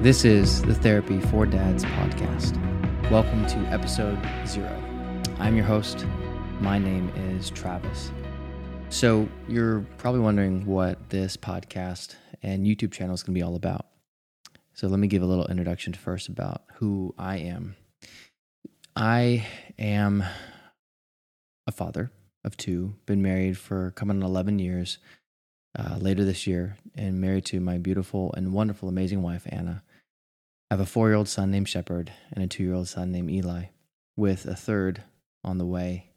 This is the Therapy for Dads podcast. Welcome to episode zero. I'm your host. My name is Travis. So, you're probably wondering what this podcast and YouTube channel is going to be all about. So, let me give a little introduction first about who I am. I am a father of two, been married for coming on 11 years uh, later this year, and married to my beautiful and wonderful, amazing wife, Anna. I have a four year old son named Shepard and a two year old son named Eli, with a third on the way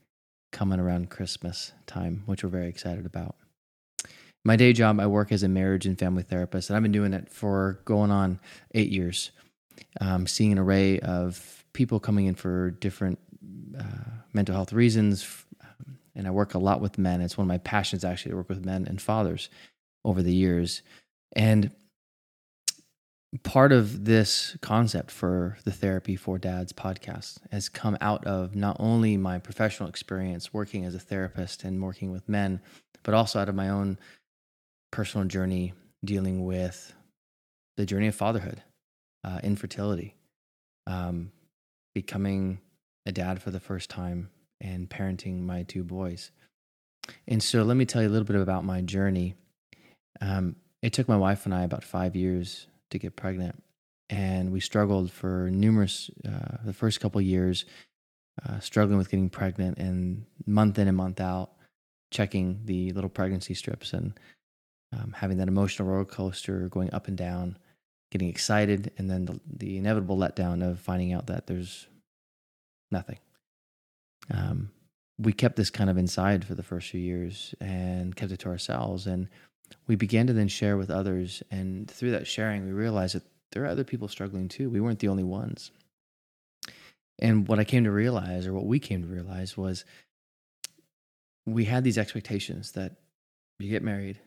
coming around Christmas time, which we're very excited about. My day job, I work as a marriage and family therapist, and I've been doing it for going on eight years, um, seeing an array of people coming in for different uh, mental health reasons. Um, and I work a lot with men. It's one of my passions, actually, to work with men and fathers over the years. And part of this concept for the Therapy for Dads podcast has come out of not only my professional experience working as a therapist and working with men, but also out of my own personal journey dealing with the journey of fatherhood, uh, infertility, um, becoming a dad for the first time, and parenting my two boys. And so, let me tell you a little bit about my journey. Um, it took my wife and I about five years to get pregnant. And we struggled for numerous, uh, the first couple years, uh, struggling with getting pregnant and month in and month out, checking the little pregnancy strips and um, having that emotional roller coaster going up and down, getting excited, and then the, the inevitable letdown of finding out that there's nothing. Um, we kept this kind of inside for the first few years and kept it to ourselves. And we began to then share with others. And through that sharing, we realized that there are other people struggling too. We weren't the only ones. And what I came to realize, or what we came to realize, was we had these expectations that you get married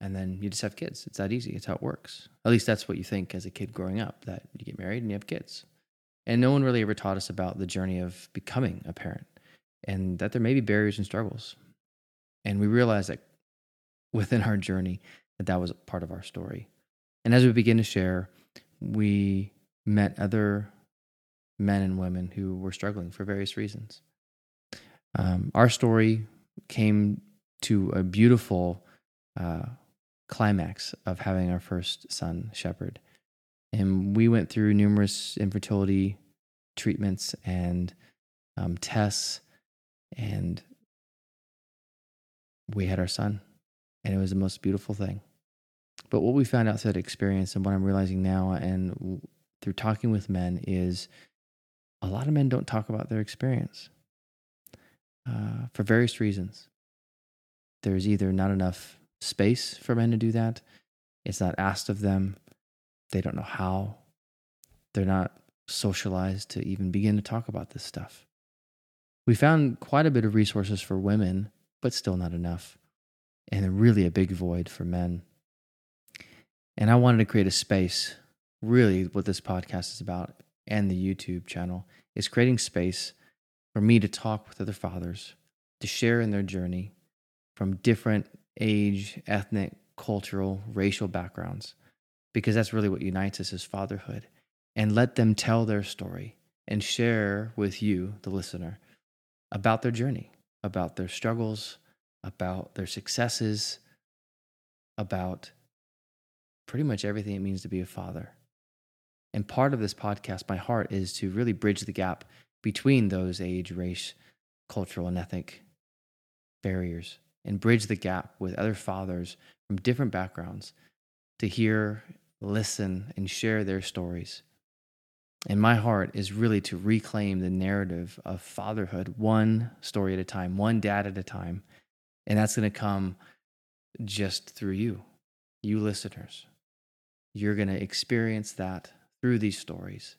and then you just have kids. It's that easy. It's how it works. At least that's what you think as a kid growing up that you get married and you have kids. And no one really ever taught us about the journey of becoming a parent and that there may be barriers and struggles. And we realized that within our journey that that was part of our story. And as we begin to share, we met other men and women who were struggling for various reasons. Um, our story came to a beautiful uh, climax of having our first son, Shepard. And we went through numerous infertility treatments and um, tests, and we had our son and it was the most beautiful thing. But what we found out through that experience, and what I'm realizing now, and through talking with men, is a lot of men don't talk about their experience uh, for various reasons. There's either not enough space for men to do that, it's not asked of them, they don't know how, they're not socialized to even begin to talk about this stuff. We found quite a bit of resources for women, but still not enough and really a big void for men. And I wanted to create a space, really, what this podcast is about and the YouTube channel is creating space for me to talk with other fathers, to share in their journey from different age, ethnic, cultural, racial backgrounds, because that's really what unites us as fatherhood. And let them tell their story and share with you, the listener, about their journey, about their struggles, about their successes, about pretty much everything it means to be a father. And part of this podcast, my heart is to really bridge the gap between those age, race, cultural, and ethnic barriers and bridge the gap with other fathers from different backgrounds to hear, listen, and share their stories. And my heart is really to reclaim the narrative of fatherhood one story at a time, one dad at a time, and that's going to come just through you, you listeners. You're going to experience that through these stories.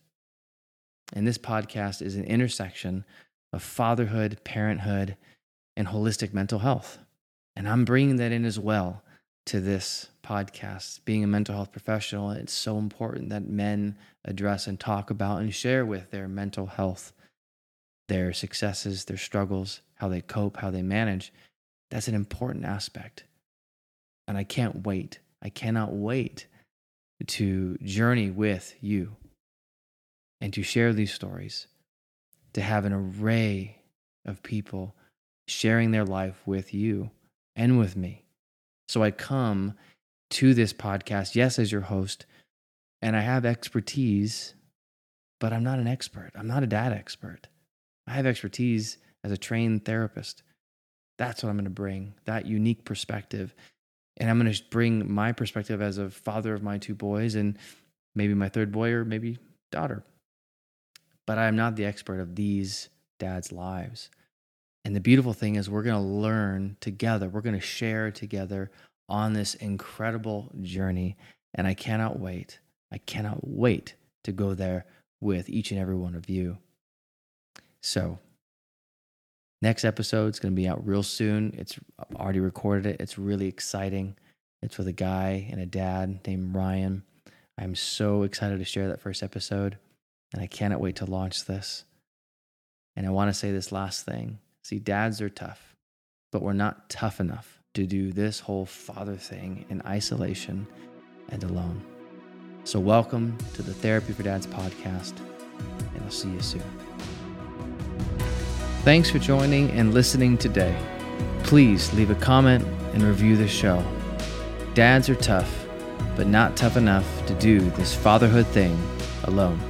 And this podcast is an intersection of fatherhood, parenthood, and holistic mental health. And I'm bringing that in as well to this podcast. Being a mental health professional, it's so important that men address and talk about and share with their mental health, their successes, their struggles, how they cope, how they manage. That's an important aspect. And I can't wait. I cannot wait to journey with you and to share these stories, to have an array of people sharing their life with you and with me. So I come to this podcast, yes, as your host, and I have expertise, but I'm not an expert. I'm not a dad expert. I have expertise as a trained therapist. That's what I'm going to bring, that unique perspective. And I'm going to bring my perspective as a father of my two boys and maybe my third boy or maybe daughter. But I'm not the expert of these dads' lives. And the beautiful thing is, we're going to learn together. We're going to share together on this incredible journey. And I cannot wait. I cannot wait to go there with each and every one of you. So, next episode is going to be out real soon. It's I've already recorded it. It's really exciting. It's with a guy and a dad named Ryan. I'm so excited to share that first episode, and I cannot wait to launch this. And I want to say this last thing See, dads are tough, but we're not tough enough to do this whole father thing in isolation and alone. So, welcome to the Therapy for Dads podcast, and I'll see you soon. Thanks for joining and listening today. Please leave a comment and review the show. Dads are tough, but not tough enough to do this fatherhood thing alone.